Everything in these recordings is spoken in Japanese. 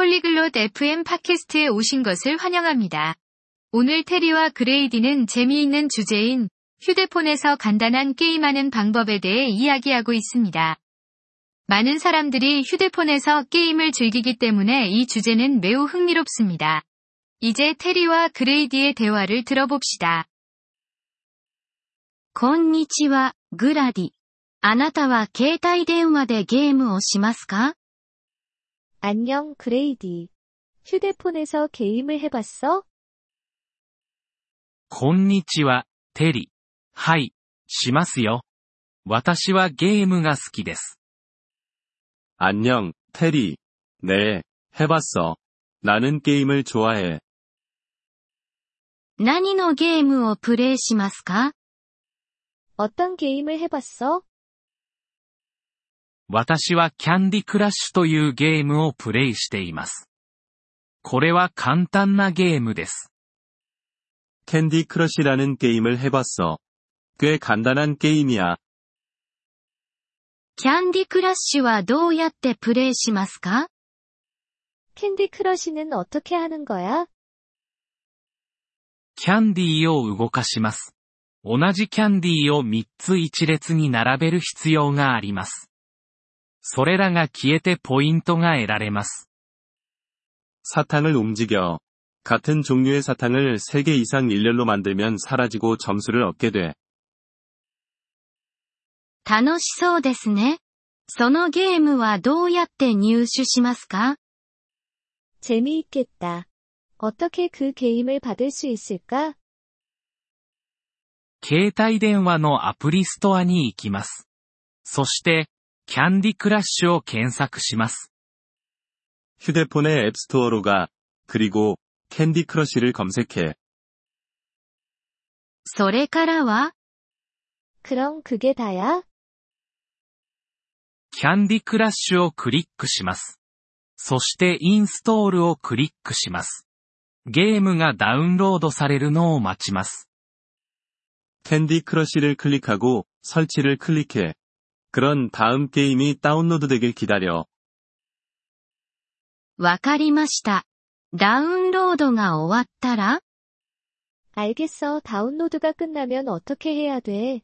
폴리글롯 FM 팟캐스트에 오신 것을 환영합니다. 오늘 테리와 그레이디는 재미있는 주제인 휴대폰에서 간단한 게임하는 방법에 대해 이야기하고 있습니다. 많은 사람들이 휴대폰에서 게임을 즐기기 때문에 이 주제는 매우 흥미롭습니다. 이제 테리와 그레이디의 대화를 들어봅시다. こんにちは、グラディ。あなたは携帯電話でゲームをしますか 안녕, 그레이디. 휴대폰에서 게임을 해봤어? こんにちは、テリ。はい、しますよ。私はゲームが好きです。 안녕, 테리. 네, 해봤어. 나는 게임을 좋아해. 何のゲームをプレイしますか 어떤 게임을 해봤어? 私はキャンディクラッシュというゲームをプレイしています。これは簡単なゲームです。 캔디 크러쉬라는 게임을 해봤어. 꽤 간단한 게임이야. キャンディクラッシュはどうやってプレイしますか 캔디 크러쉬는 어떻게 하는 거야? キャンディーを動かします。同じキャンディーを3つ一列に並べる必要があります。 それらが消えてポイントが得られます。 사탕을 움직여. 같은 종류의 사탕을 3개 이상 일렬로 만들면 사라지고 점수를 얻게 돼. 楽しそうですね。そのゲームはどうやって入手しますか 재미있겠다. 어떻게 그 게임을 받을 수 있을까? 携帯電話のアプリストアに行きます。そして、 キャンディクラッシュを検索します。휴대폰의 앱스토어로 가、 그리 고、 キャンディクラッシュを검색 해。 それからは?그럼 그게 다 야? キャンディクラッシュをクリックします。そしてインストールをクリックします。ゲームがダウンロードされるのを待ちます。キャンディクラッシュを클릭하 고、 설치를 클릭 해。 그런 다음 게임이 다운로드 되길 기다려. わかりました。ダウンロードが終わったら 알겠어. 다운로드가 끝나면 어떻게 해야 돼?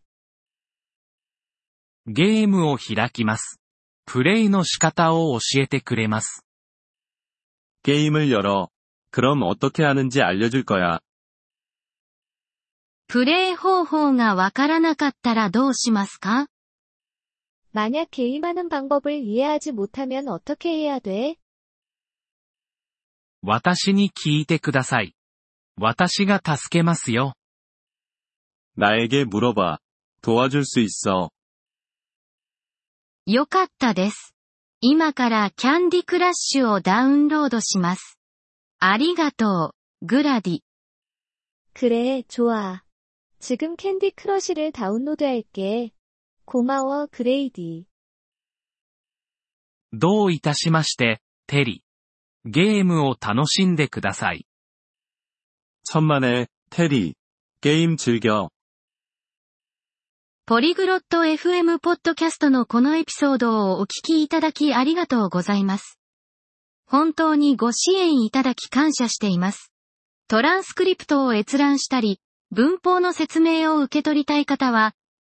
ゲームを開きます。プレイの仕方を教えてくれます。 게임을 열어. 그럼 어떻게 하는지 알려줄 거야. プレイ方法がわからなかったらどうしますか 만약 게임하는 방법을 이해하지 못하면 어떻게 해야 돼? 私に聞いてください。私が助けますよ。 나에게 물어봐. 도와줄 수 있어. よかったです。今からキャンディクラッシュをダウンロードします。ありがとう、グラディ。 그래, 좋아. 지금 캔디 크러쉬를 다운로드할게. 고마워, 그레이디. どういたしまして、テリ。ゲームを楽しんでください。 천만에, 테리. 게임 즐겨. ポリグロット FM ポッドキャストのこのエピソードをお聞きいただきありがとうございます。本当にご支援いただき感謝しています。トランスクリプトを閲覧したり、文法の説明を受け取りたい方は、